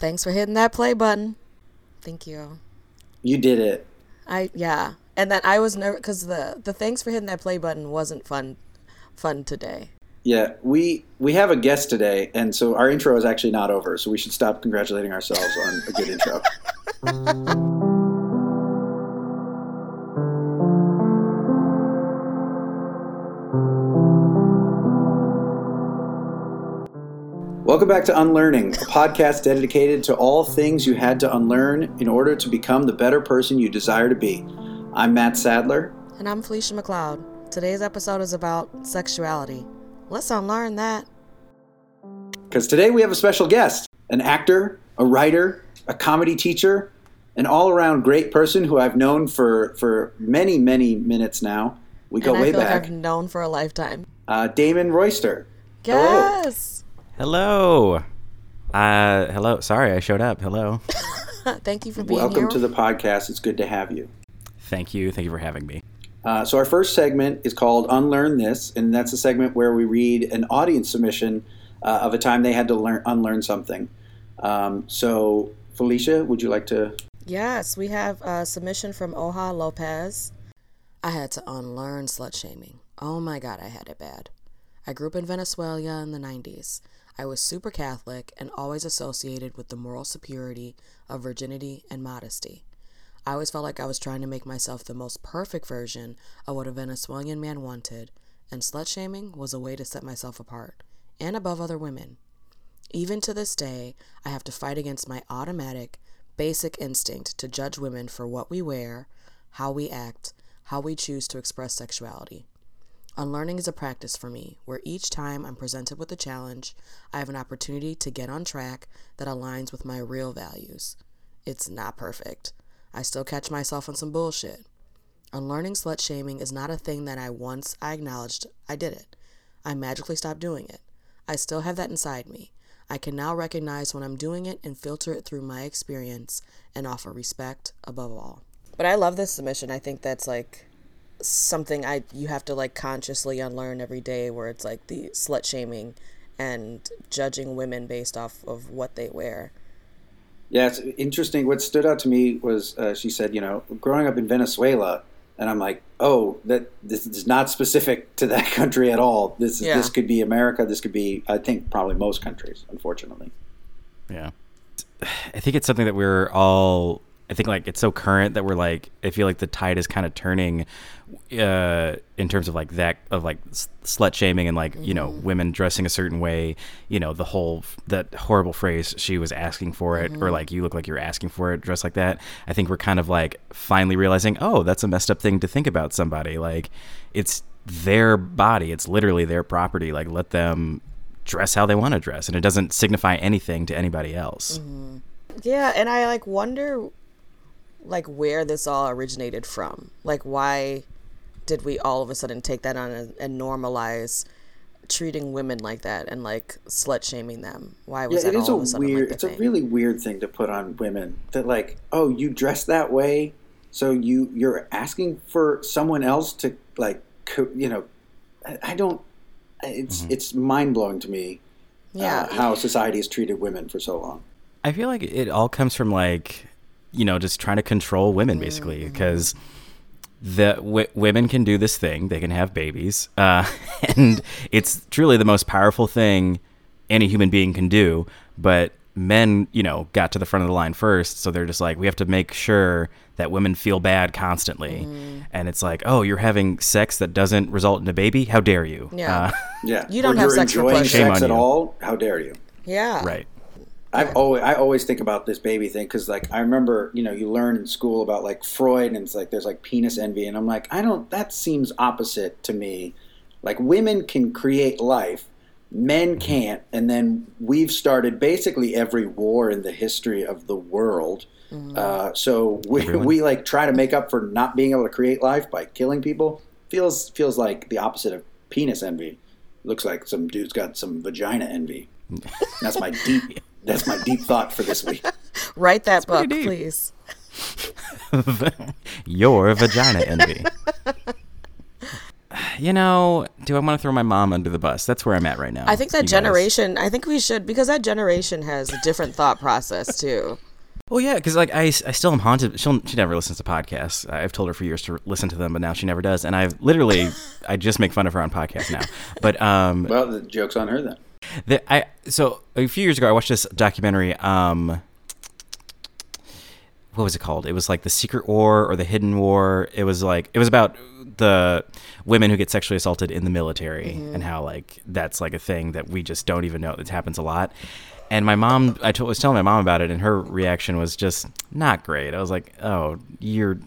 Thanks for hitting that play button. Thank you. You did it. I yeah, and then I was nervous because the the thanks for hitting that play button wasn't fun fun today. Yeah, we we have a guest today, and so our intro is actually not over. So we should stop congratulating ourselves on a good intro. Welcome back to Unlearning, a podcast dedicated to all things you had to unlearn in order to become the better person you desire to be. I'm Matt Sadler. And I'm Felicia McLeod. Today's episode is about sexuality. Let's unlearn that. Because today we have a special guest an actor, a writer, a comedy teacher, an all around great person who I've known for, for many, many minutes now. We go and I way feel back. Like I've known for a lifetime. Uh, Damon Royster. Yes. Hello. Uh, hello. Sorry, I showed up. Hello. Thank you for being Welcome here. Welcome to the podcast. It's good to have you. Thank you. Thank you for having me. Uh, so, our first segment is called Unlearn This, and that's a segment where we read an audience submission uh, of a time they had to learn unlearn something. Um, so, Felicia, would you like to? Yes, we have a submission from Oha Lopez. I had to unlearn slut shaming. Oh my god, I had it bad. I grew up in Venezuela in the 90s. I was super Catholic and always associated with the moral superiority of virginity and modesty. I always felt like I was trying to make myself the most perfect version of what a Venezuelan man wanted, and slut shaming was a way to set myself apart and above other women. Even to this day, I have to fight against my automatic, basic instinct to judge women for what we wear, how we act, how we choose to express sexuality. Unlearning is a practice for me where each time I'm presented with a challenge, I have an opportunity to get on track that aligns with my real values. It's not perfect. I still catch myself on some bullshit. Unlearning slut shaming is not a thing that I once I acknowledged I did it. I magically stopped doing it. I still have that inside me. I can now recognize when I'm doing it and filter it through my experience and offer respect above all. But I love this submission. I think that's like something I you have to like consciously unlearn every day where it's like the slut shaming and judging women based off of what they wear. Yeah, it's interesting. What stood out to me was uh, she said, you know, growing up in Venezuela, and I'm like, oh, that this is not specific to that country at all. This Yeah. this could be America. This could be, I think, probably most countries. Unfortunately. Yeah. I think it's something that we're all. I think like it's so current that we're like. I feel like the tide is kind of turning, uh, in terms of like that of like slut shaming and like you know mm-hmm. women dressing a certain way. You know the whole that horrible phrase she was asking for it or mm-hmm. like you look like you're asking for it dressed like that. I think we're kind of like finally realizing oh that's a messed up thing to think about somebody like it's their body it's literally their property like let them dress how they want to dress and it doesn't signify anything to anybody else mm-hmm. Yeah, and I like wonder like where this all originated from. Like why did we all of a sudden take that on and, and normalize treating women like that and like slut shaming them? Why was Yeah, that it is all a of a sudden weird. like the it's a really weird thing to put on women. That like, oh, you dress that way, so you you're asking for someone else to like, co- you know, I, I don't. It's it's mind blowing to me. Yeah. uh, how society has treated women for so long. I feel like it all comes from like, you know, just trying to control women basically because the w- women can do this thing; they can have babies, uh, and it's truly the most powerful thing any human being can do. But men, you know, got to the front of the line first, so they're just like, we have to make sure that women feel bad constantly, and it's like, oh, you're having sex that doesn't result in a baby? How dare you? Yeah. Uh, Yeah, You don't Or have you're sex for pleasure. Sex at you. all. How dare you? yeah. right. I've always I always think about this baby thing because like I remember you know you learn in school about like Freud and it's like there's like penis envy and I'm like I don't that seems opposite to me. Like women can create life, men can't, and then we've started basically every war in the history of the world. Uh, so we, Everyone. we like try to make up for not being able to create life by killing people. Feels feels like the opposite of penis envy. Looks like some dude's got some vagina envy. That's my deep. That's my deep thought for this week. Write that book, please. Your vagina envy. you know, do I want to throw my mom under the bus? That's where I'm at right now. I think that you guys. generation. I think we should because that generation has a different thought process too. Well, yeah, because like I, I still am haunted. She'll, she never listens to podcasts. I've told her for years to listen to them, but now she never does. And I've literally, I just make fun of her on podcasts now. But um, Well, the joke's on her then. The, I so a few years ago I watched this documentary. Um, what was it called? It was like the Secret War or the Hidden War. It was like it was about the women who get sexually assaulted in the military and how like that's like a thing that we just don't even know that happens a lot. And my mom, I was telling my mom about it, and her reaction was just not great. I was like, "Oh, you're."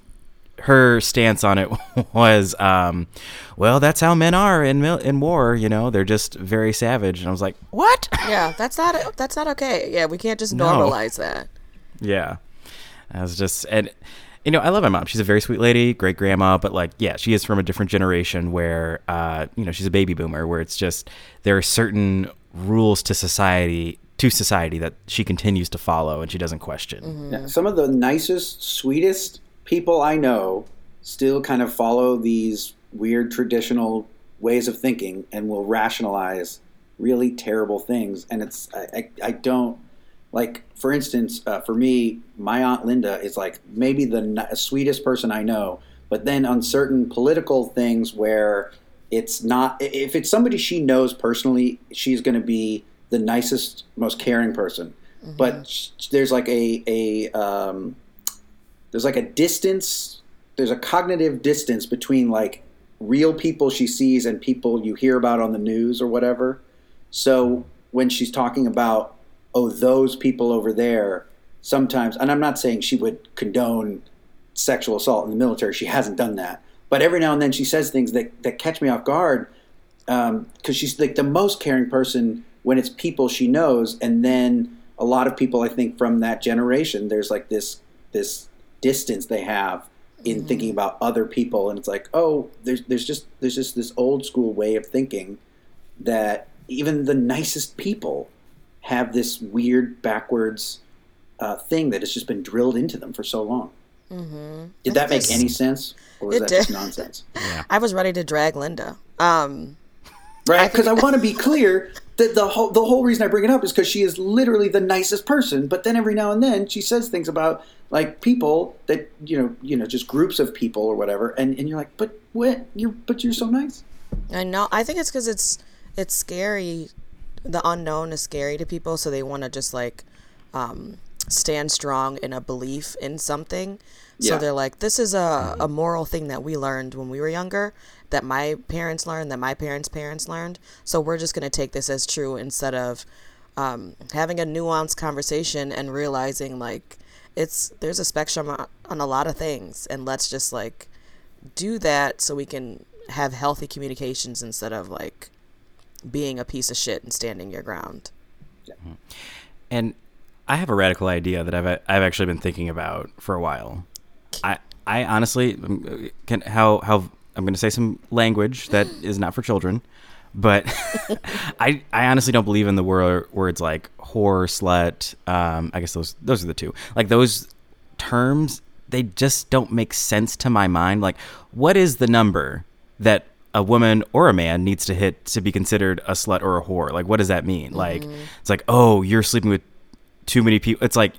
Her stance on it was, um, "Well, that's how men are in mil- in war. You know, they're just very savage." And I was like, "What?" Yeah, that's not that's not okay. Yeah, we can't just No. normalize that. Yeah. I was just and you know, I love my mom. She's a very sweet lady, great grandma, but like yeah, she is from a different generation where uh, you know, she's a baby boomer where it's just there are certain rules to society to society that she continues to follow and she doesn't question. Yeah, some of the nicest, sweetest people I know still kind of follow these weird traditional ways of thinking and will rationalize really terrible things. And it's I, I, I don't like, for instance, uh, for me, my aunt Linda is like maybe the ni- sweetest person I know. But then on certain political things where it's not, if it's somebody she knows personally, she's going to be the nicest, most caring person. But there's like a a um, there's like a distance there's a cognitive distance between like real people she sees and people you hear about on the news or whatever. So when she's talking about oh those people over there sometimes and i'm not saying she would condone sexual assault in the military she hasn't done that but every now and then she says things that, that catch me off guard um, because she's like the most caring person when it's people she knows and then a lot of people i think from that generation there's like this this distance they have in thinking about other people. And it's like oh there's there's just there's just this old school way of thinking that even the nicest people have this weird backwards uh, thing that has just been drilled into them for so long. Did that make any sense? Or was It that did. just nonsense? I was ready to drag Linda. Um, right? Because I want to be clear that the whole the whole reason I bring it up is because she is literally the nicest person. But then every now and then she says things about like people that you know you know just groups of people or whatever, and, and you're like, but what you're but you're so nice. I know. I think it's because it's it's scary. The unknown is scary to people, so they want to just like um, stand strong in a belief in something. So Yeah. they're like, this is a, a moral thing that we learned when we were younger, that my parents learned, that my parents' parents learned. So we're just going to take this as true instead of um, having a nuanced conversation and realizing like it's there's a spectrum on, on a lot of things, and let's just like do that so we can have healthy communications instead of like being a piece of shit and standing your ground. And I have a radical idea that I've I've actually been thinking about for a while. I I honestly um, can how how I'm going to say some language that is not for children, but I I honestly don't believe in the word words like whore, slut. Um, I guess those those are the two. Like those terms, they just don't make sense to my mind. Like, what is the number that a woman or a man needs to hit to be considered a slut or a whore? Like, what does that mean? Like, it's like, oh, you're sleeping with too many people. It's like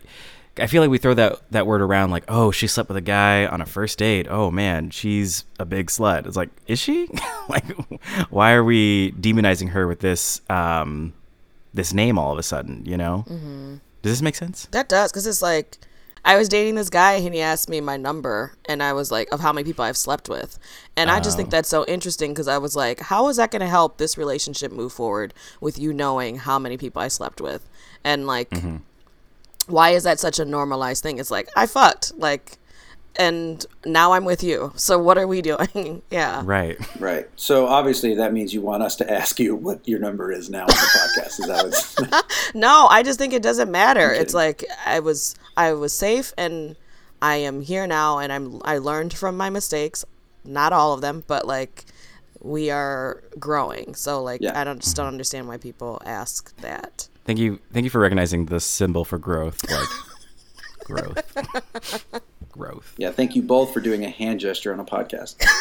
I feel like we throw that that word around like, oh, she slept with a guy on a first date. Oh man, she's a big slut. It's like, is she? like, why are we demonizing her with this um this name all of a sudden? You know? Mm-hmm. Does this make sense? That does, because it's like I was dating this guy and he asked me my number, and I was like, of how many people I've slept with. And I just think that's so interesting because I was like, how is that going to help this relationship move forward with you knowing how many people I slept with? And like, why is that such a normalized thing? It's like, I fucked. Like, and now I'm with you. So what are we doing? yeah. Right. Right. So obviously that means you want us to ask you what your number is now on the podcast. Is that what's No, I just think it doesn't matter. It's like I was I was safe and I am here now and I'm I learned from my mistakes. Not all of them, but like we are growing. So like Yeah. I don't just don't understand why people ask that. Thank you. Thank you for recognizing the symbol for growth. Like growth. growth. Yeah, thank you both for doing a hand gesture on a podcast.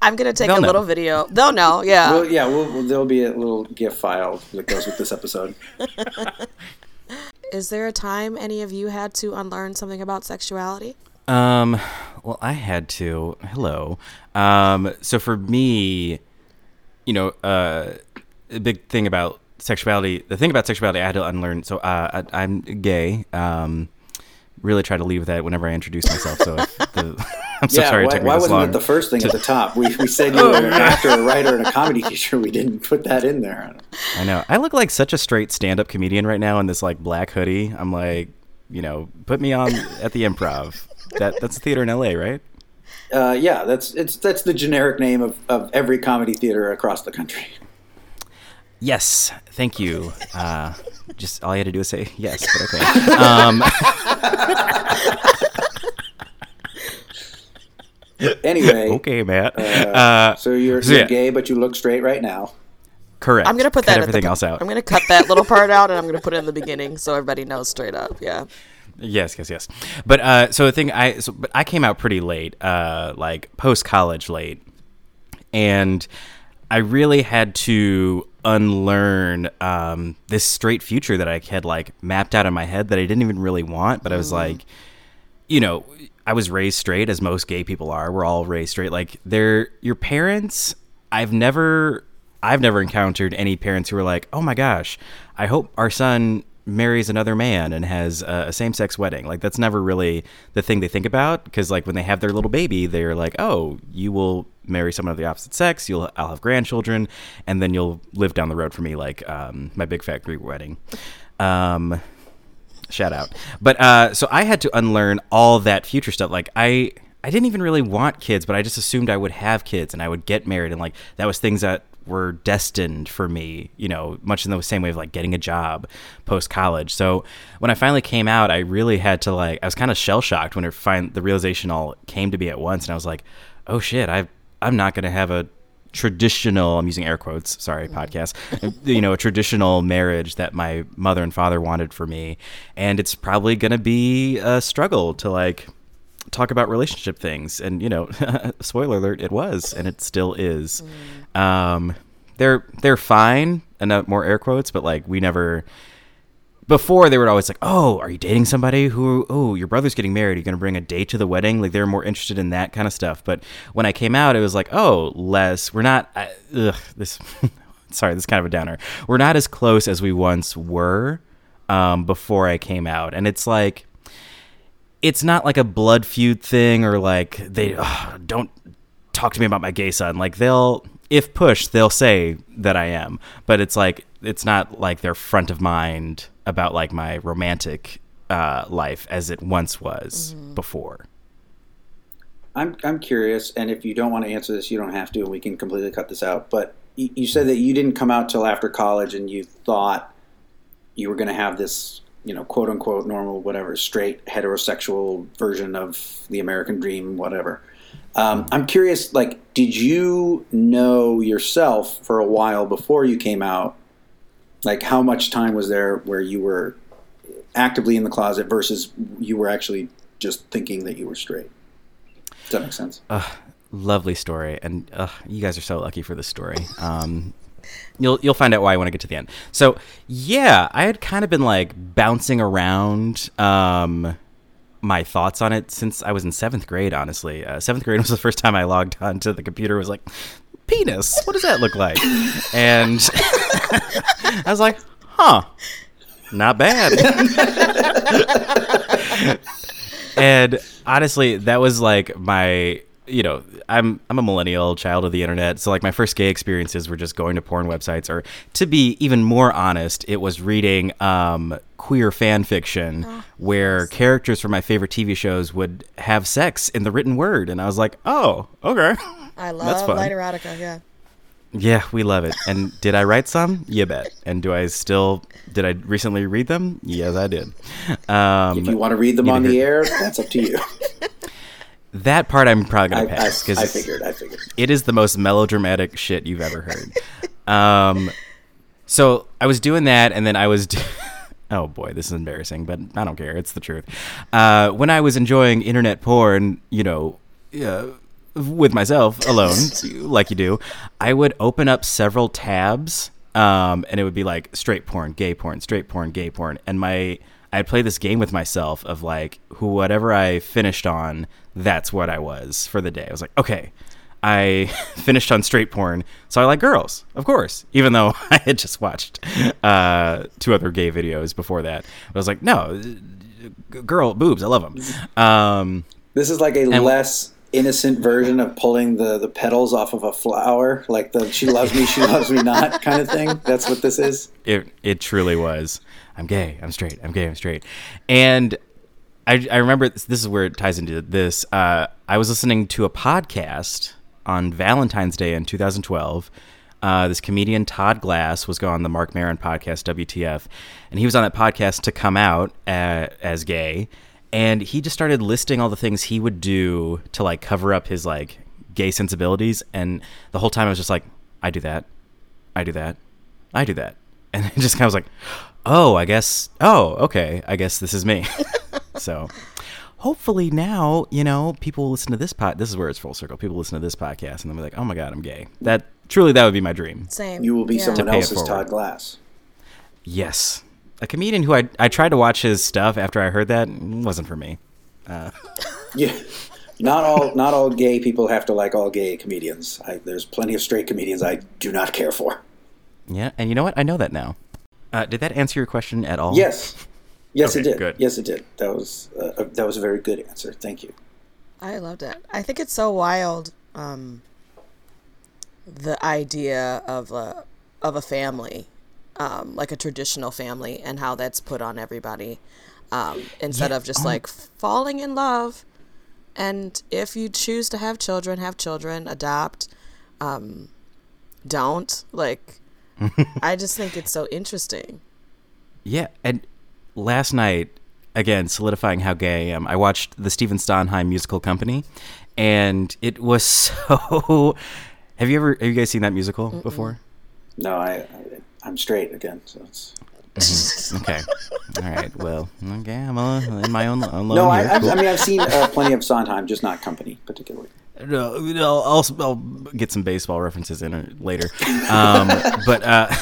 I'm gonna take They'll a know. little video. They'll know, yeah. Well, yeah, we'll, we'll, there'll be a little GIF file that goes with this episode. Is there a time any of you had to unlearn something about sexuality? Um, well, I had to. Hello. Um, so for me, you know, uh, a big thing about sexuality. The thing about sexuality, I had to unlearn. So uh, I, I'm gay. Um, really try to leave that whenever I introduce myself. So the, I'm so yeah, sorry it why, took me why this wasn't long. it the first thing at the top? We, we said you were an actor, a writer, and a comedy teacher. We didn't put that in there. I know. I look like such a straight stand-up comedian right now in this like black hoodie. I'm like, you know, put me on at the Improv. That that's a theater in LA, right? Uh, yeah, that's it's that's the generic name of, of every comedy theater across the country. Yes, thank you. Uh, just all you had to do was say yes, but okay. Um, Anyway, okay, Matt. Uh, so you're, so you're yeah. gay, but you look straight right now. correct. I'm gonna put Cut that everything the, else out. I'm gonna cut that little part out and I'm gonna put it in the beginning so everybody knows straight up. Yeah. Yes, yes, yes. But uh, so the thing I so, but I came out pretty late, uh, like post college late, and I really had to unlearn um, this straight future that I had like mapped out in my head that I didn't even really want. But I was like, you know, I was raised straight, as most gay people are. We're all raised straight. Like they're your parents. I've never, I've never encountered any parents who were like, oh my gosh, I hope our son marries another man and has a, a same-sex wedding. Like that's never really the thing they think about because like when they have their little baby, they're like, oh, you will marry someone of the opposite sex. You'll, I'll have grandchildren, and then you'll live down the road for me, like um, my big fat Greek wedding. Um, shout out but uh so i had to unlearn all that future stuff like i i didn't even really want kids but i just assumed i would have kids and i would get married and like that was things that were destined for me you know much in the same way of like getting a job post college so when i finally came out i really had to like i was kind of shell shocked when it find the realization all came to me at once and i was like oh shit i i'm not going to have a traditional i'm using air quotes sorry podcast you know a traditional marriage that my mother and father wanted for me. And it's probably going to be a struggle to like talk about relationship things. And you know spoiler alert it was and it still is. Um they're they're fine and uh, more air quotes but like we never before they were always like, "Oh, are you dating somebody who? Oh, your brother's getting married. Are you going to bring a date to the wedding?" Like they're more interested in that kind of stuff. But when I came out, it was like, "Oh, less. We're not. I, ugh, this. sorry, this is kind of a downer. We're not as close as we once were um, before I came out." And it's like, it's not like a blood feud thing or like they ugh, don't talk to me about my gay son. Like they'll, if pushed, they'll say that I am, but it's like it's not like they're front of mind about like my romantic uh, life as it once was before. I'm I'm curious, and if you don't want to answer this, you don't have to, and we can completely cut this out. But you, you said that you didn't come out till after college, and you thought you were going to have this, you know, quote unquote normal, whatever, straight heterosexual version of the American dream, whatever. Um, I'm curious, like, did you know yourself for a while before you came out? Like, how much time was there where you were actively in the closet versus you were actually just thinking that you were straight? Does that make sense? Lovely story, and uh, you guys are so lucky for this story. Um, you'll you'll find out why when I get to the end. So yeah, I had kind of been like bouncing around um, my thoughts on it since I was in seventh grade. Honestly, uh, seventh grade was the first time I logged onto the computer. Was like, penis. What does that look like? and I was like, huh, not bad. and honestly, that was like my you know, I'm I'm a millennial child of the internet, so like my first gay experiences were just going to porn websites, or to be even more honest, it was reading um, queer fan fiction where characters from my favorite TV shows would have sex in the written word, and I was like, oh, okay, I That's love fun. light erotica. Yeah. yeah, we love it. And did I write some? You bet. And do I still? Did I recently read them? Yes, I did. Um, If you want to read them you on hear- the air, that's up to you. that part I'm probably gonna I, pass because I figured. I figured. it is the most melodramatic shit you've ever heard. um, so I was doing that, and then I was. d oh boy, this is embarrassing, but I don't care. It's the truth. Uh, when I was enjoying internet porn, you know, uh, with myself alone, like you do, I would open up several tabs, um, and it would be like straight porn, gay porn, straight porn, gay porn, and my I'd play this game with myself of like who whatever I finished on, that's what I was for the day. I was like, okay, I finished on straight porn, so I like girls, of course, even though I had just watched uh, two other gay videos before that. But I was like, no, girl boobs, I love them. Um, This is like a And- less innocent version of pulling the, the petals off of a flower, like the "she loves me, she loves me not" kind of thing. That's what this is. it it truly was. I'm gay. I'm straight. I'm gay. I'm straight. And I I remember this, this is where it ties into this. Uh, I was listening to a podcast on Valentine's Day in 2012. Uh, this comedian Todd Glass was going on the Marc Maron podcast WTF, and he was on that podcast to come out uh, as gay, and he just started listing all the things he would do to like cover up his like gay sensibilities, and the whole time I was just like, I do that, I do that, I do that. And it just kind of was like, oh, I guess, oh, okay, I guess this is me. so hopefully now, you know, people listen to this pod. This is where it's full circle. People listen to this podcast and they'll be like, oh my God, I'm gay. That truly, that would be my dream. Same. You will be Yeah. someone To pay else's. Todd Glass. Yes. A comedian who I, I tried to watch his stuff after I heard that wasn't for me. Uh. Yeah. Not all not all gay people have to like all gay comedians. I, there's plenty of straight comedians I do not care for. Yeah. And you know what? I know that now. Uh, did that answer your question at all? Yes, yes, Okay, it did. good. Yes, it did. That was uh, that was a very good answer. Thank you. I loved it. I think it's so wild. Um, the idea of a of a family, um, like a traditional family, and how that's put on everybody, um, instead Yeah, of just oh. like falling in love. And if you choose to have children, have children, adopt. Um, don't like. I just think it's so interesting. Yeah, and last night, again, solidifying how gay I am, I watched the Stephen Sondheim musical Company, and it was so. Have you ever have you guys seen that musical before? No, I, I I'm straight again, so it's. Okay, all right. Well, okay, I'm uh, in my own own No, lane I. I, Cool. I mean I've seen uh, plenty of Sondheim, just not Company particularly. No, I'll, I'll get some baseball references in later. Um, but uh,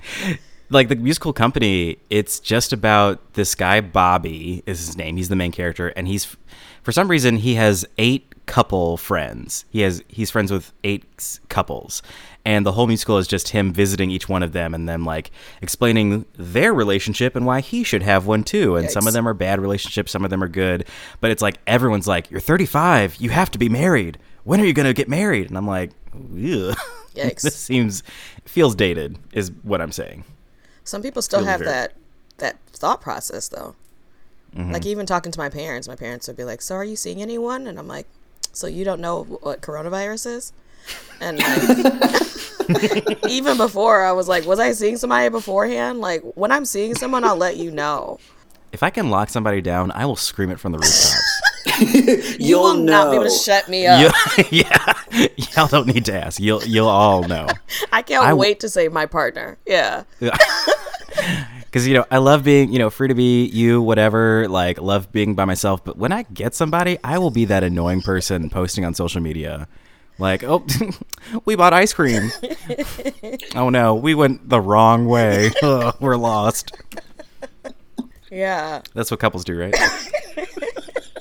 like the musical company, it's just about this guy Bobby is his name. He's the main character, and he's for some reason he has eight couple friends. He has he's friends with eight couples, and the whole musical is just him visiting each one of them and then like explaining their relationship and why he should have one too. And some of them are bad relationships, some of them are good, but it's like everyone's like, "You're 35, you have to be married. When are you gonna get married?" And I'm like. Yikes. this seems feels dated, is what I'm saying. Some people still Feels have very- that that thought process though. Mm-hmm. Like even talking to my parents, my parents would be like, "So are you seeing anyone?" And I'm like, "So you don't know what coronavirus is?" And like, even before, I was like, "Was I seeing somebody beforehand?" Like when I'm seeing someone, I'll let you know. If I can lock somebody down, I will scream it from the rooftops. You You'll will not be able to shut me up. You- yeah, y'all don't need to ask. You'll you'll all know. I can't I w- wait to say my partner. Yeah. Because you know, I love being you know free to be you, whatever. Like, love being by myself. But when I get somebody, I will be that annoying person posting on social media, like, oh, we bought ice cream. oh no, we went the wrong way. Ugh, we're lost. Yeah. That's what couples do, right?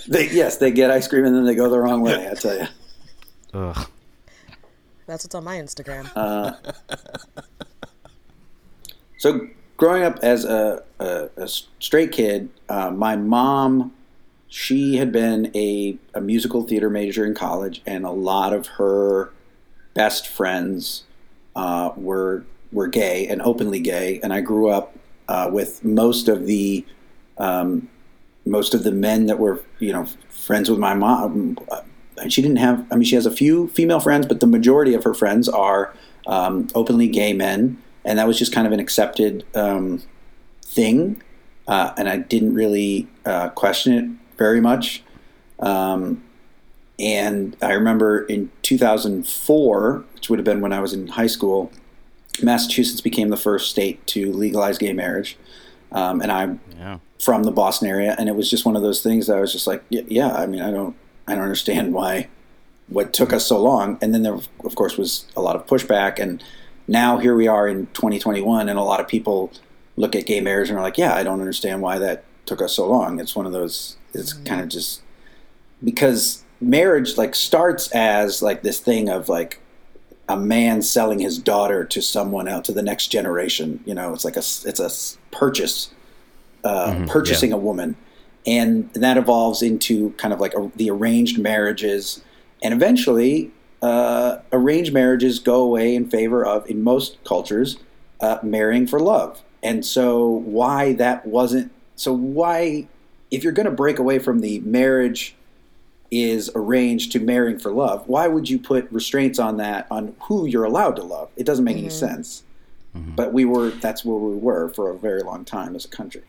They, yes, they get ice cream and then they go the wrong way. I tell you. Ugh. That's what's on my Instagram. Uh, So growing up as a, a, a straight kid, uh, my mom, she had been a, a musical theater major in college, and a lot of her best friends uh, were were gay and openly gay. And I grew up uh, with most of the um, most of the men that were you know friends with my mom. uh, And she didn't have. I mean, she has a few female friends, but the majority of her friends are um, openly gay men, and that was just kind of an accepted um, thing. Uh, and I didn't really uh, question it very much. Um, and I remember in 2004, which would have been when I was in high school, Massachusetts became the first state to legalize gay marriage. Um, and I'm Yeah. from the Boston area, and it was just one of those things that I was just like, yeah, yeah I mean, I don't, I don't understand why what took us so long. And then there, of course, was a lot of pushback. And now here we are in 2021, and a lot of people look at gay marriage and are like, "Yeah, I don't understand why that took us so long." It's one of those. It's kind of just because marriage like starts as like this thing of like a man selling his daughter to someone else to the next generation. You know, it's like a it's a purchase, uh, Mhm, purchasing a woman, and that evolves into kind of like a, the arranged marriages, and eventually, uh, arranged marriages go away in favor of, in most cultures, uh, marrying for love. And so, why that wasn't so? Why, if you're going to break away from the marriage is arranged to marrying for love, why would you put restraints on that on who you're allowed to love? It doesn't make any sense. But we were that's where we were for a very long time as a country.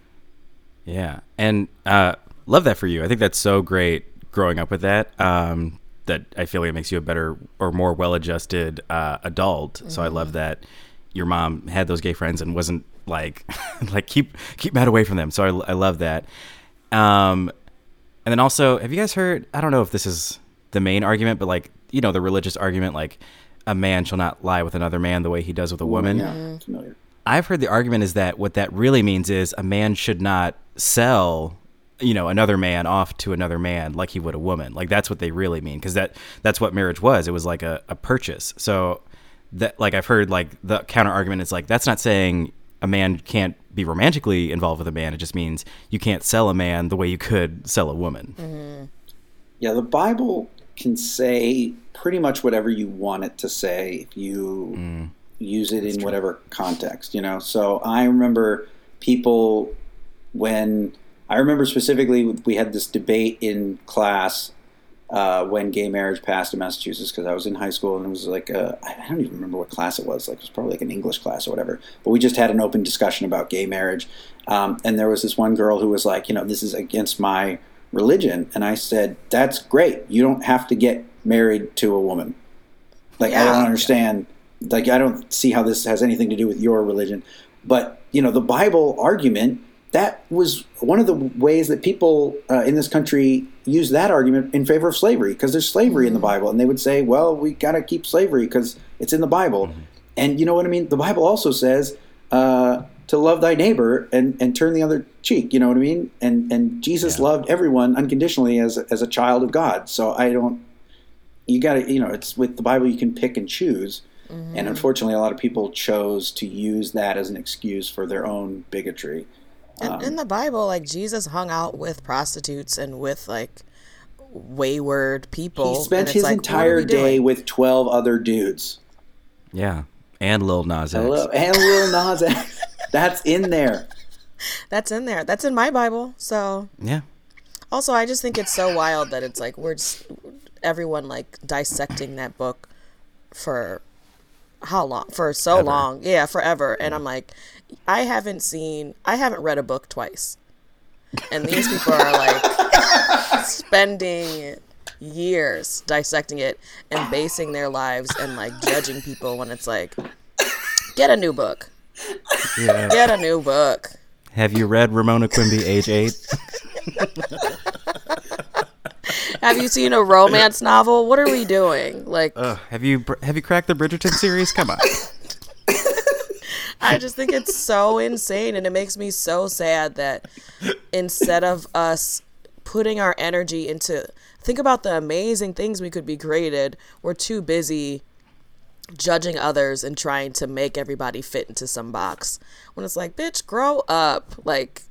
Yeah, and uh, love that for you. I think that's so great growing up with that. Um, that I feel like it makes you a better or more well-adjusted uh, adult. So I love that your mom had those gay friends and wasn't like like keep keep Matt away from them. So I, I love that. Um, and then also, have you guys heard? I don't know if this is the main argument, but like you know the religious argument, like a man shall not lie with another man the way he does with a woman. Yeah, familiar. I've heard the argument is that what that really means is a man should not sell, you know, another man off to another man like he would a woman. Like that's what they really mean because that that's what marriage was. It was like a, a purchase. So that like I've heard like the counter argument is like that's not saying a man can't be romantically involved with a man. It just means you can't sell a man the way you could sell a woman. Mm-hmm. Yeah, the Bible can say pretty much whatever you want it to say if you mm. use it in whatever context, you know. So I remember people when I remember specifically we had this debate in class uh, when gay marriage passed in Massachusetts because I was in high school and it was like a, I don't even remember what class it was like it was probably like an English class or whatever but we just had an open discussion about gay marriage um, and there was this one girl who was like you know this is against my religion and I said that's great you don't have to get married to a woman. Like I don't understand like I don't see how this has anything to do with your religion but you know the Bible argument that was one of the ways that people uh, in this country use that argument in favor of slavery because there's slavery in the Bible, and they would say, "Well, we got to keep slavery because it's in the Bible." And you know what I mean? The Bible also says uh, to love thy neighbor and, and turn the other cheek. You know what I mean? And and Jesus Yeah. loved everyone unconditionally as as a child of God. So I don't. You got to you know it's with the Bible you can pick and choose. And unfortunately, a lot of people chose to use that as an excuse for their own bigotry. And um, in the Bible, like Jesus hung out with prostitutes and with like wayward people. He spent it's his like, entire we doing? day with 12 other dudes. Yeah, and Lil Nas X. Hello. And Lil Nas X. That's in there. That's in there. That's in my Bible. So Yeah, also, I just think it's so wild that it's like we're just everyone like dissecting that book for how long? For so Ever. long. Yeah, forever. And I'm like, I haven't seen, I haven't read a book twice. And these people are like spending years dissecting it and basing their lives and like judging people when it's like, get a new book. yeah. Get a new book. Have you read Ramona Quimby, age eight? Have you seen a romance novel? What are we doing? Like, Ugh, have you have you cracked the Bridgerton series? Come on. I just think it's so insane and it makes me so sad that instead of us putting our energy into think about the amazing things we could be created, we're too busy judging others and trying to make everybody fit into some box. When it's like, bitch, grow up. Like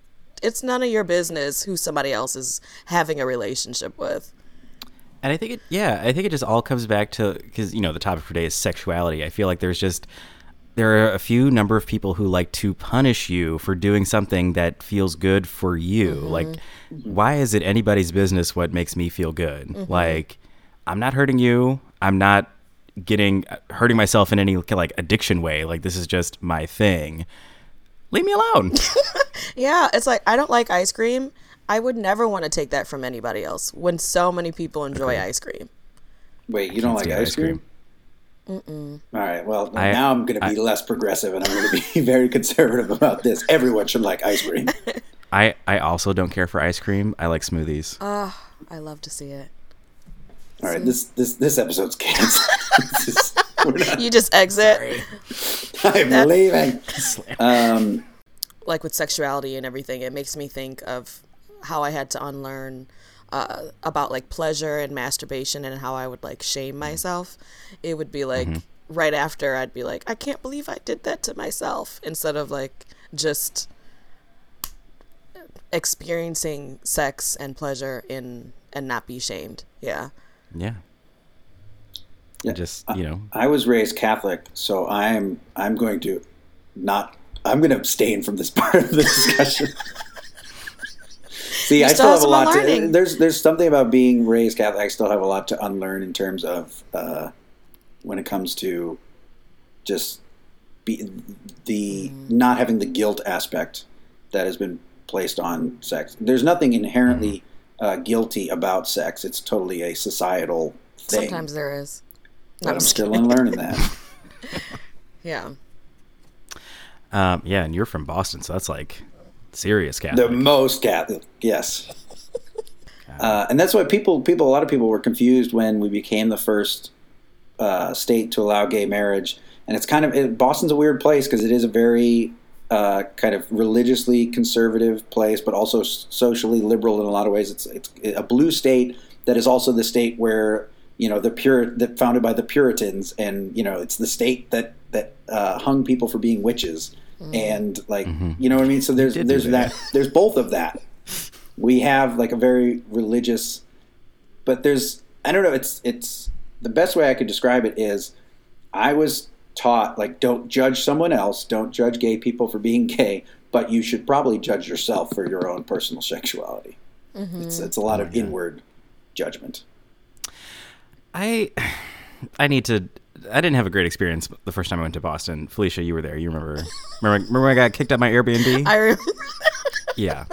it's none of your business who somebody else is having a relationship with. And I think it, yeah, I think it just all comes back to because you know the topic for today is sexuality. I feel like there's just there are a few number of people who like to punish you for doing something that feels good for you. Mm-hmm. Like, why is it anybody's business what makes me feel good? Mm-hmm. Like, I'm not hurting you. I'm not getting hurting myself in any like addiction way. Like, this is just my thing. Leave me alone. Yeah, it's like I don't like ice cream. I would never want to take that from anybody else when so many people enjoy ice cream. Wait, you don't like stand ice cream? All right. Well, I- now I'm going to be less progressive and I'm going to be very conservative about this. Everyone should like ice cream. I I also don't care for ice cream. I like smoothies. Oh, I love to see it. All right, this this this episode's canceled. This is- not- You just exit. I'm That- leaving. Um, like with sexuality and everything, it makes me think of how I had to unlearn uh, about like pleasure and masturbation and how I would like shame myself. It would be like right after I'd be like, I can't believe I did that to myself instead of like just experiencing sex and pleasure in and not be shamed. Yeah. Yeah. Yeah. Just you know, I was raised Catholic, so I'm I'm going to not I'm going to abstain from this part of the discussion. See, You I still still have have a some lot to. unlearning. There's there's something about being raised Catholic. I still have a lot to unlearn in terms of uh, when it comes to just be the Mm. not having the guilt aspect that has been placed on sex. There's nothing inherently uh, guilty about sex. It's totally a societal thing. Sometimes there is. but No, I'm still unlearning that. Yeah. um, yeah, and you're from Boston, so that's like serious Catholic. The most Catholic, yes. Uh, and that's why people, people, a lot of people were confused when we became the first uh, state to allow gay marriage. And it's kind of it, Boston's a weird place because it is a very uh, kind of religiously conservative place, but also socially liberal in a lot of ways. It's it's a blue state that is also the state where you know the pure that founded by the Puritans, and you know it's the state that that uh, hung people for being witches, Mm-hmm. and like mm-hmm. you know what I mean. So there's there's that. that there's both of that. We have like a very religious, but there's I don't know. It's it's the best way I could describe it is I was taught like don't judge someone else, don't judge gay people for being gay, but you should probably judge yourself for your own personal sexuality. Mm-hmm. It's it's a lot oh, of inward judgment. I I need to. I didn't have a great experience the first time I went to Boston. Felicia, you were there. You remember? Remember, remember when I got kicked out of my Airbnb? I remember yeah.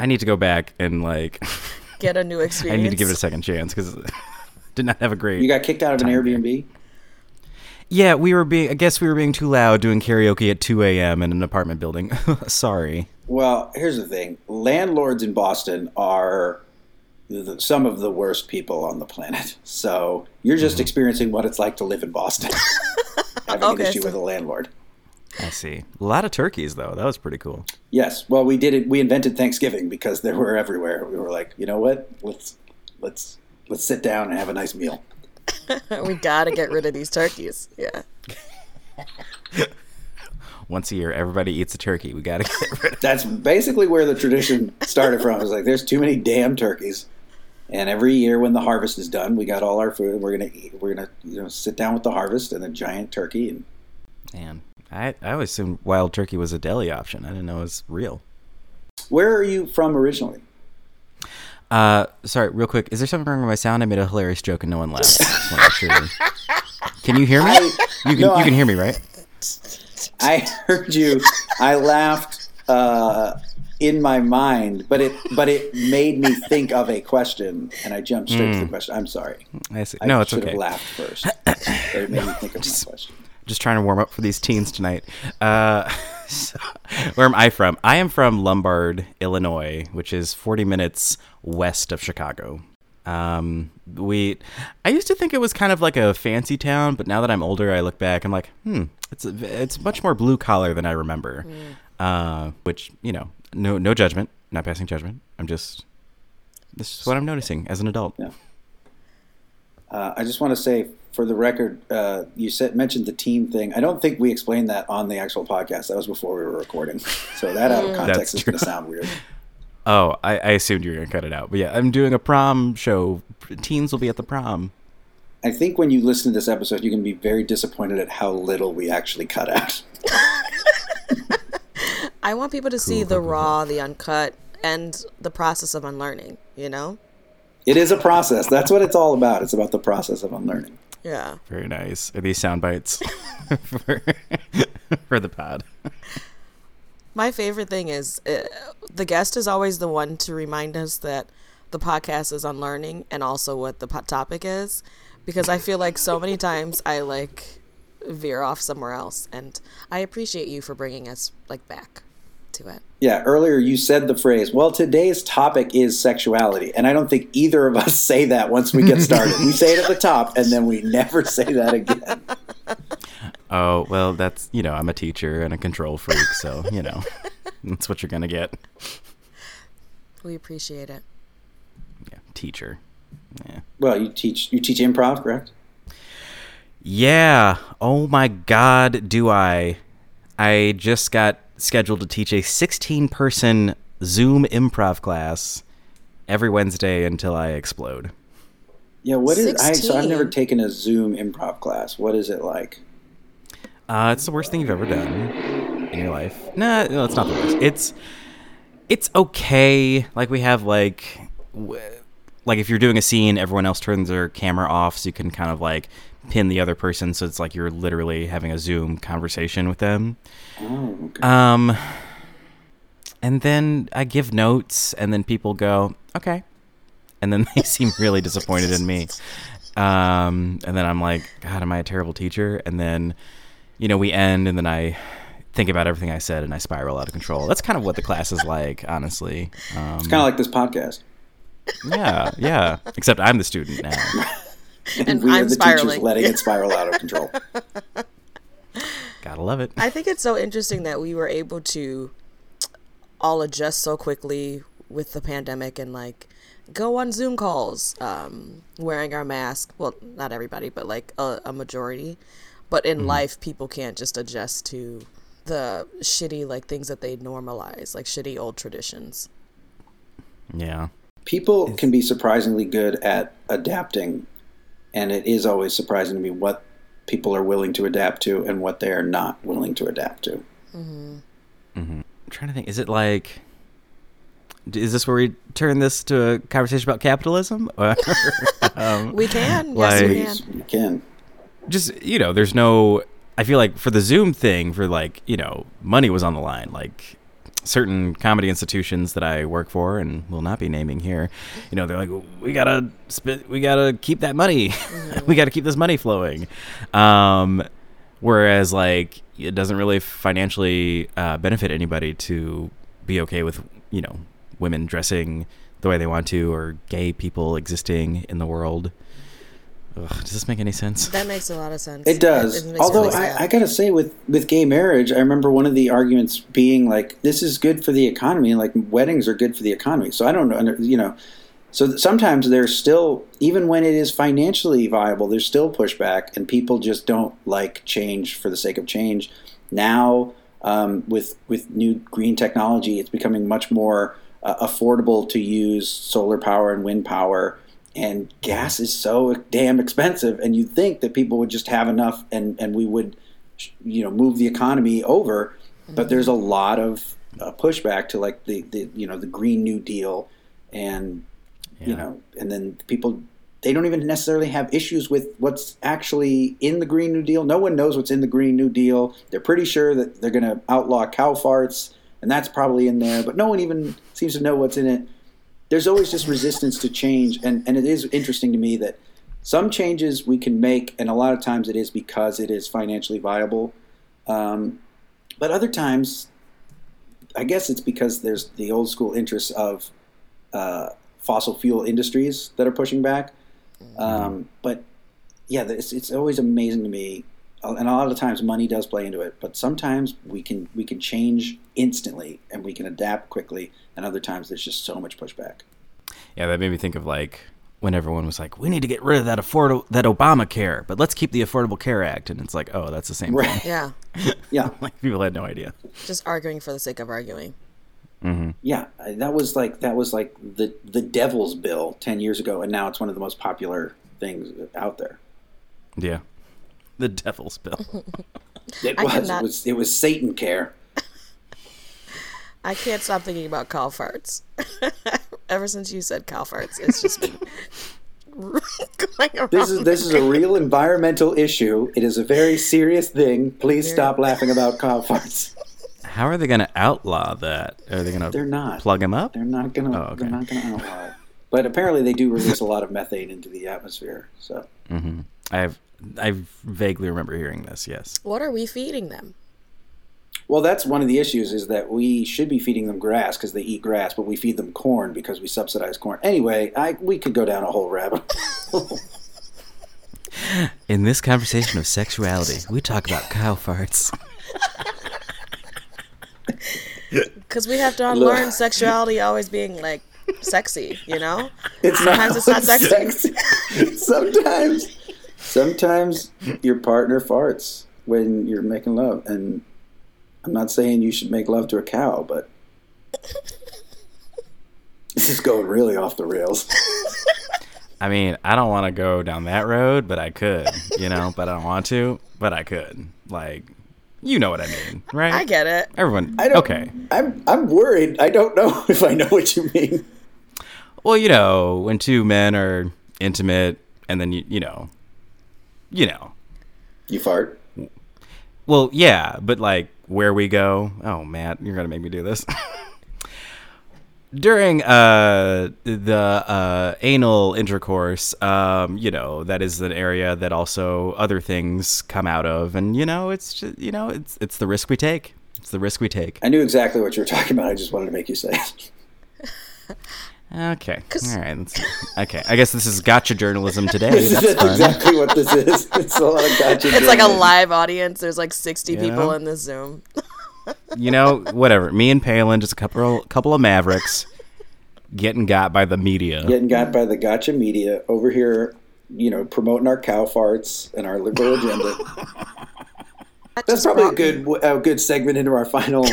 I need to go back and like get a new experience. I need to give it a second chance because did not have a great. You got kicked out of an Time there. Airbnb. yeah, we were being. I guess we were being too loud doing karaoke at 2 a.m. in an apartment building. Sorry. Well, here's the thing: landlords in Boston are the, some of the worst people on the planet. So you're just mm-hmm. experiencing what it's like to live in Boston, having Okay, an issue so- with a landlord. I see. A lot of turkeys though. That was pretty cool. Yes. Well, we did it. We invented Thanksgiving because they were everywhere. We were like, you know what? Let's let's let's sit down and have a nice meal. we gotta get rid of these turkeys. Yeah. Once a year, everybody eats a turkey. We gotta get rid of. That's basically where the tradition started from. It was like, there's too many damn turkeys, and every year when the harvest is done, we got all our food. We're gonna eat, we're gonna you know sit down with the harvest and a giant turkey. And Man, I I always assumed wild turkey was a deli option. I didn't know it was real. where are you from originally? Uh, sorry, real quick. Is there something wrong with my sound? I made a hilarious joke and no one laughed. I just wanna make sure. Can you hear me? I- you can. no, you I- can hear me, right? I heard you. I laughed uh, in my mind, but it but it made me think of a question, and I jumped straight to the question. I'm sorry. I see. I No, it's should okay. have laughed first, but it made me think of my question. Just trying to warm up for these teens tonight. Uh, so, where am I from? I am from Lombard, Illinois, which is 40 minutes west of Chicago. Um, we, I used to think it was kind of like a fancy town, but now that I'm older, I look back, I'm like, hmm, it's it's much more blue collar than I remember. Uh, which you know, no no judgment, not passing judgment. I'm just this is what I'm noticing as an adult. Yeah. Uh, I just want to say, for the record, uh, you said mentioned the team thing. I don't think we explained that on the actual podcast. That was before we were recording, so that out of context is going to sound weird. Oh, I, I assumed you were gonna cut it out, but yeah, I'm doing a prom show. Teens will be at the prom. I think when you listen to this episode, you can be very disappointed at how little we actually cut out. I want people to see the raw, the uncut, and the process of unlearning, you know? It is a process. That's what it's all about. It's about the process of unlearning. Yeah. Very nice. Are these sound bites for, for the pod? My favorite thing is uh, the guest is always the one to remind us that the podcast is unlearning and also what the po- topic is because I feel like so many times I like veer off somewhere else and I appreciate you for bringing us like back to it. Yeah, earlier you said the phrase, well, today's topic is sexuality. And I don't think either of us say that once we get started. we say it at the top and then we never say that again. Oh, well, that's, you know, I'm a teacher and a control freak, so, you know, that's what you're going to get. We appreciate it. Yeah, teacher. Yeah. Well, you teach you teach improv, correct? Yeah. Oh my God, do I? I just got scheduled to teach a 16 person Zoom improv class every Wednesday until I explode. Yeah, what is I so I've never taken a Zoom improv class. What is it like? Uh, it's the worst thing you've ever done in your life. Nah, no, it's not the worst. It's it's okay. Like we have like w- like if you're doing a scene, everyone else turns their camera off, so you can kind of like pin the other person. So it's like you're literally having a Zoom conversation with them. Oh, okay. Um, and then I give notes, and then people go, "Okay," and then they seem really disappointed in me. Um, and then I'm like, "God, am I a terrible teacher?" And then, you know, we end, and then I think about everything I said, and I spiral out of control. That's kind of what the class is like, honestly. Um, it's kind of like this podcast. yeah, yeah. Except I'm the student now. And we are I'm the spiraling. teachers letting it spiral out of control. Gotta love it. I think it's so interesting that we were able to all adjust so quickly with the pandemic and like go on Zoom calls, um, wearing our mask. Well, not everybody, but like a, a majority. But in life, people can't just adjust to the shitty like things that they normalize, like shitty old traditions. Yeah. People can be surprisingly good at adapting, and it is always surprising to me what people are willing to adapt to and what they are not willing to adapt to. I'm trying to think. Is it like? Is this where we turn this to a conversation about capitalism? Or, um, We can, yes, we can. Please, you can. just you know, there's no. I feel like for the Zoom thing, for like you know, money was on the line. Like certain comedy institutions that I work for, and will not be naming here, you know, they're like, we gotta spit, we gotta keep that money, we gotta keep this money flowing. Um, whereas like it doesn't really financially uh, benefit anybody to be okay with you know women dressing the way they want to or gay people existing in the world. Ugh, does this make any sense? That makes a lot of sense. It does. makes me Although really. I, I gotta say, with with gay marriage, I remember one of the arguments being like, "This is good for the economy. Like weddings are good for the economy." So I don't know, you know. So sometimes there's still, even when it is financially viable, there's still pushback, and people just don't like change for the sake of change. Now, um, with with new green technology, it's becoming much more uh, affordable to use solar power and wind power and gas is so damn expensive and you'd think that people would just have enough and, and we would you know move the economy over but there's a lot of uh, pushback to like the, the you know the green new deal and you know and then people they don't even necessarily have issues with what's actually in the green new deal. No one knows what's in the green new deal. They're pretty sure that they're going to outlaw cow farts and that's probably in there but no one even seems to know what's in it there's always just resistance to change and, and it is interesting to me that some changes we can make and a lot of times it is because it is financially viable. Um, but other times i guess it's because there's the old school interests of uh, fossil fuel industries that are pushing back. Um, but yeah it's, it's always amazing to me and a lot of times money does play into it but sometimes we can we can change instantly and we can adapt quickly and other times there's just so much pushback Yeah, that made me think of like when everyone was like, "We need to get rid of that affordable that Obamacare, but let's keep the Affordable Care Act," and it's like, "Oh, that's the same Right. thing." yeah, yeah like people had no idea. just arguing for the sake of arguing. Mm-hmm. yeah that was like that was like the the devil's bill 10 years ago and now it's one of the most popular things out there Yeah, the devil's bill. it I was cannot- it was it was satan care I can't stop thinking about cow farts. Ever since you said cow farts, it's just been going around. this is this is a real environmental issue it is a very serious thing please stop laughing about cow farts How are they going to outlaw that? Are they going to? They're not. plug them up. they're not gonna Oh, okay. they're not gonna outlaw it but apparently they do release a lot of methane into the atmosphere so mm-hmm. I've I vaguely remember hearing this. Yes. What are we feeding them? Well, that's one of the issues is that we should be feeding them grass because they eat grass, but we feed them corn because we subsidize corn. Anyway, I we could go down a whole rabbit hole. In this conversation of sexuality, we talk about cow farts. Because we have to unlearn sexuality always being like sexy, you know? It's Sometimes it's not sexy. sometimes, sometimes your partner farts when you're making love, and I'm not saying you should make love to a cow, but this is going really off the rails. I mean, I don't want to go down that road, but I could, you know, but I don't want to, but I could. Like, you know what I mean, right? I get it. Everyone, I don't, okay. I'm I'm worried. I don't know if I know what you mean. Well, you know, when two men are intimate, and then you, you know, you know. You fart. Well, yeah, but like where we go. Oh, Matt, you're gonna make me do this. During uh, the uh, anal intercourse, um, you know that is an area that also other things come out of, and you know it's just, you know it's it's the risk we take. It's the risk we take. I knew exactly what you were talking about. I just wanted to make you say it. Okay, all right. Okay, I guess this is gotcha journalism today. This That's is fun. exactly what this is. It's a lot of gotcha. It's like a live audience. There's like 60 You people know? in the Zoom. you know, whatever. Me and Palin, just a couple couple of mavericks, getting got by the media. getting got by the gotcha media over here, you know, promoting our cow farts and our liberal agenda. That's probably a good a good segment into our final.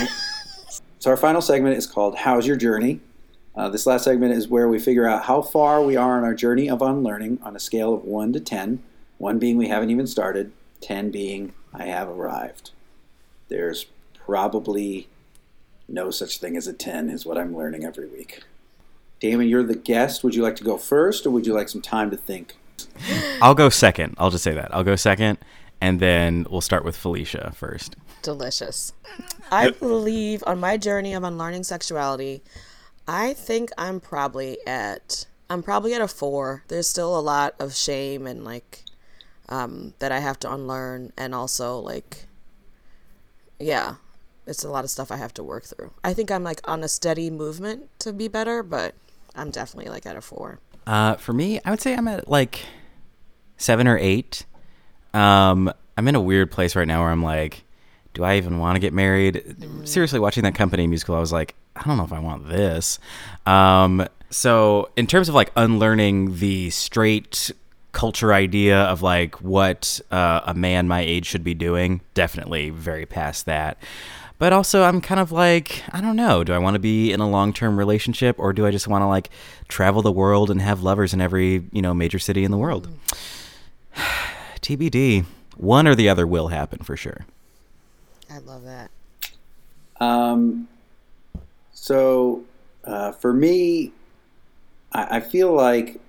so our final segment is called "How's Your Journey." Uh, this last segment is where we figure out how far we are on our journey of unlearning on a scale of one to ten. One being we haven't even started, ten being I have arrived. There's probably no such thing as a ten, is what I'm learning every week. Damon, you're the guest. Would you like to go first, or would you like some time to think? I'll go second. I'll just say that. I'll go second, and then we'll start with Felicia first. Delicious. I believe on my journey of unlearning sexuality, I think I'm probably at I'm probably at a four. There's still a lot of shame and like um, that I have to unlearn, and also like, yeah, it's a lot of stuff I have to work through. I think I'm like on a steady movement to be better, but I'm definitely like at a four. Uh, for me, I would say I'm at like seven or eight. Um, I'm in a weird place right now where I'm like, do I even want to get married? Seriously, watching that company musical, I was like, I don't know if I want this. Um, so in terms of like unlearning the straight culture idea of like what uh, a man my age should be doing, definitely very past that. But also, I'm kind of like, I don't know. Do I want to be in a long term relationship or do I just want to like travel the world and have lovers in every, you know, major city in the world? TBD. One or the other will happen for sure. I love that. Um, so uh, for me, I, I feel like,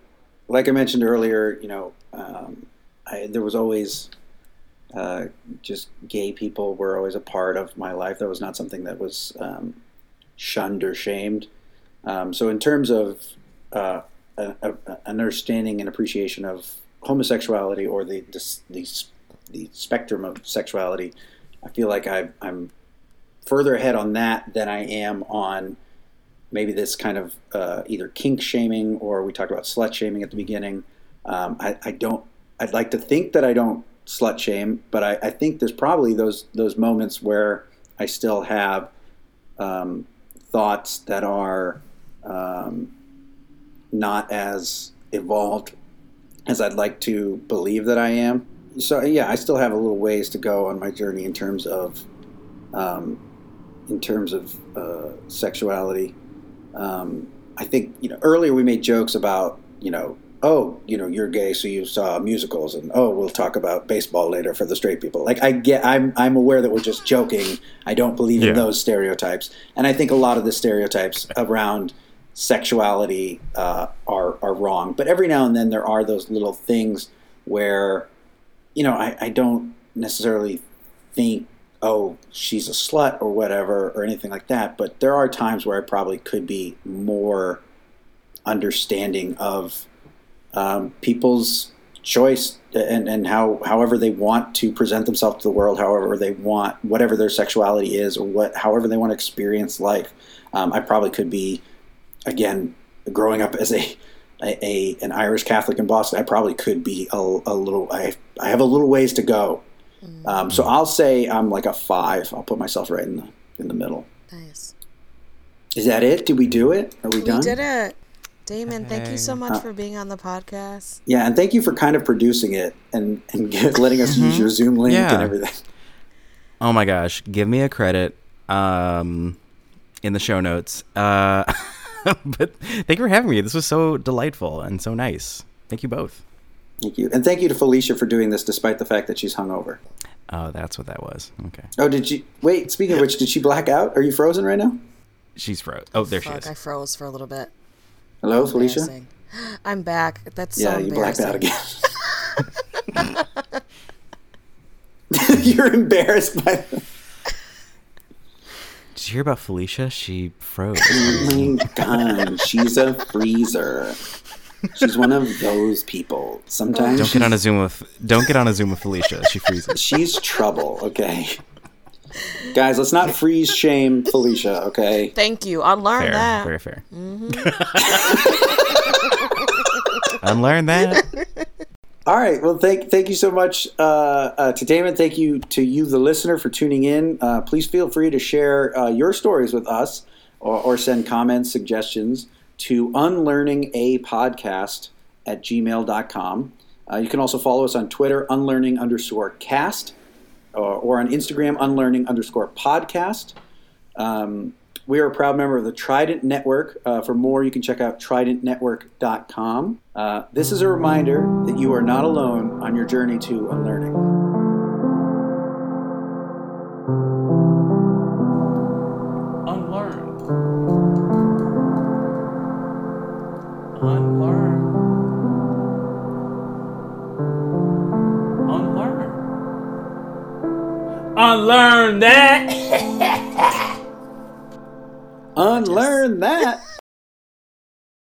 like I mentioned earlier, you know, um, I, there was always uh, just gay people were always a part of my life. That was not something that was um, shunned or shamed. Um, so in terms of uh, a, a, an understanding and appreciation of homosexuality or the the, the, the spectrum of sexuality, I feel like I, I'm further ahead on that than I am on maybe this kind of uh, either kink shaming or we talked about slut shaming at the beginning. Um, I, I don't. I'd like to think that I don't slut shame, but I, I think there's probably those those moments where I still have um, thoughts that are um, not as evolved as I'd like to believe that I am. So yeah, I still have a little ways to go on my journey in terms of um, in terms of uh, sexuality. Um, I think you know earlier we made jokes about you know oh you know you're gay so you saw musicals and oh we'll talk about baseball later for the straight people. Like I get I'm I'm aware that we're just joking. I don't believe Yeah. in those stereotypes, and I think a lot of the stereotypes around sexuality uh, are are wrong. But every now and then there are those little things where you know I, I don't necessarily think oh she's a slut or whatever or anything like that. But there are times where I probably could be more understanding of um, people's choice and, and how however they want to present themselves to the world, however they want, whatever their sexuality is, or what however they want to experience life. Um, I probably could be, again, growing up as a, a, a an Irish Catholic in Boston. I probably could be a, a little. I I have a little ways to go. Um, so I'll say I'm like a five. I'll put myself right in the in the middle. Nice. Is that it? Did we do it? Are we, We done? did it. Damon, thank you so Hey. much for being on the podcast. Yeah, and thank you for kind of producing it and and letting us use your Zoom link Yeah. and everything. Oh my gosh, give me a credit um, in the show notes. Uh, but thank you for having me. This was so delightful and so nice. Thank you both. Thank you, and thank you to Felicia for doing this despite the fact that she's hungover. Oh, that's what that was. Okay. Oh, did she? Wait. Speaking of which, did she black out? Are you frozen right now? She's froze. Oh, there she is. I froze for a little bit. Hello, Felicia. I'm back. That's Yeah, so you blacked out again. You're embarrassed by. Did you hear about Felicia? She froze. Oh my god, she's a freezer. She's one of those people. Sometimes don't get on a Zoom with Don't get on a Zoom with Felicia. She freezes. she's trouble. Okay, guys, let's not freeze shame Felicia. Okay. Thank you. Unlearn Fair, that. very fair. Unlearn that. All right. Well, thank thank you so much uh, uh, to Damon. Thank you to you, the listener, for tuning in. Uh, please feel free to share uh, your stories with us or, or send comments, suggestions to unlearning a podcast at gmail.com. Uh, you can also follow us on Twitter, unlearning underscore cast, or, or on Instagram, unlearning underscore podcast. Um, we are a proud member of the Trident Network. Uh, for more, you can check out tridentnetwork.com. Uh, this is a reminder that you are not alone on your journey to unlearning. Unlearn. Unlearn. Unlearn that. Unlearn that.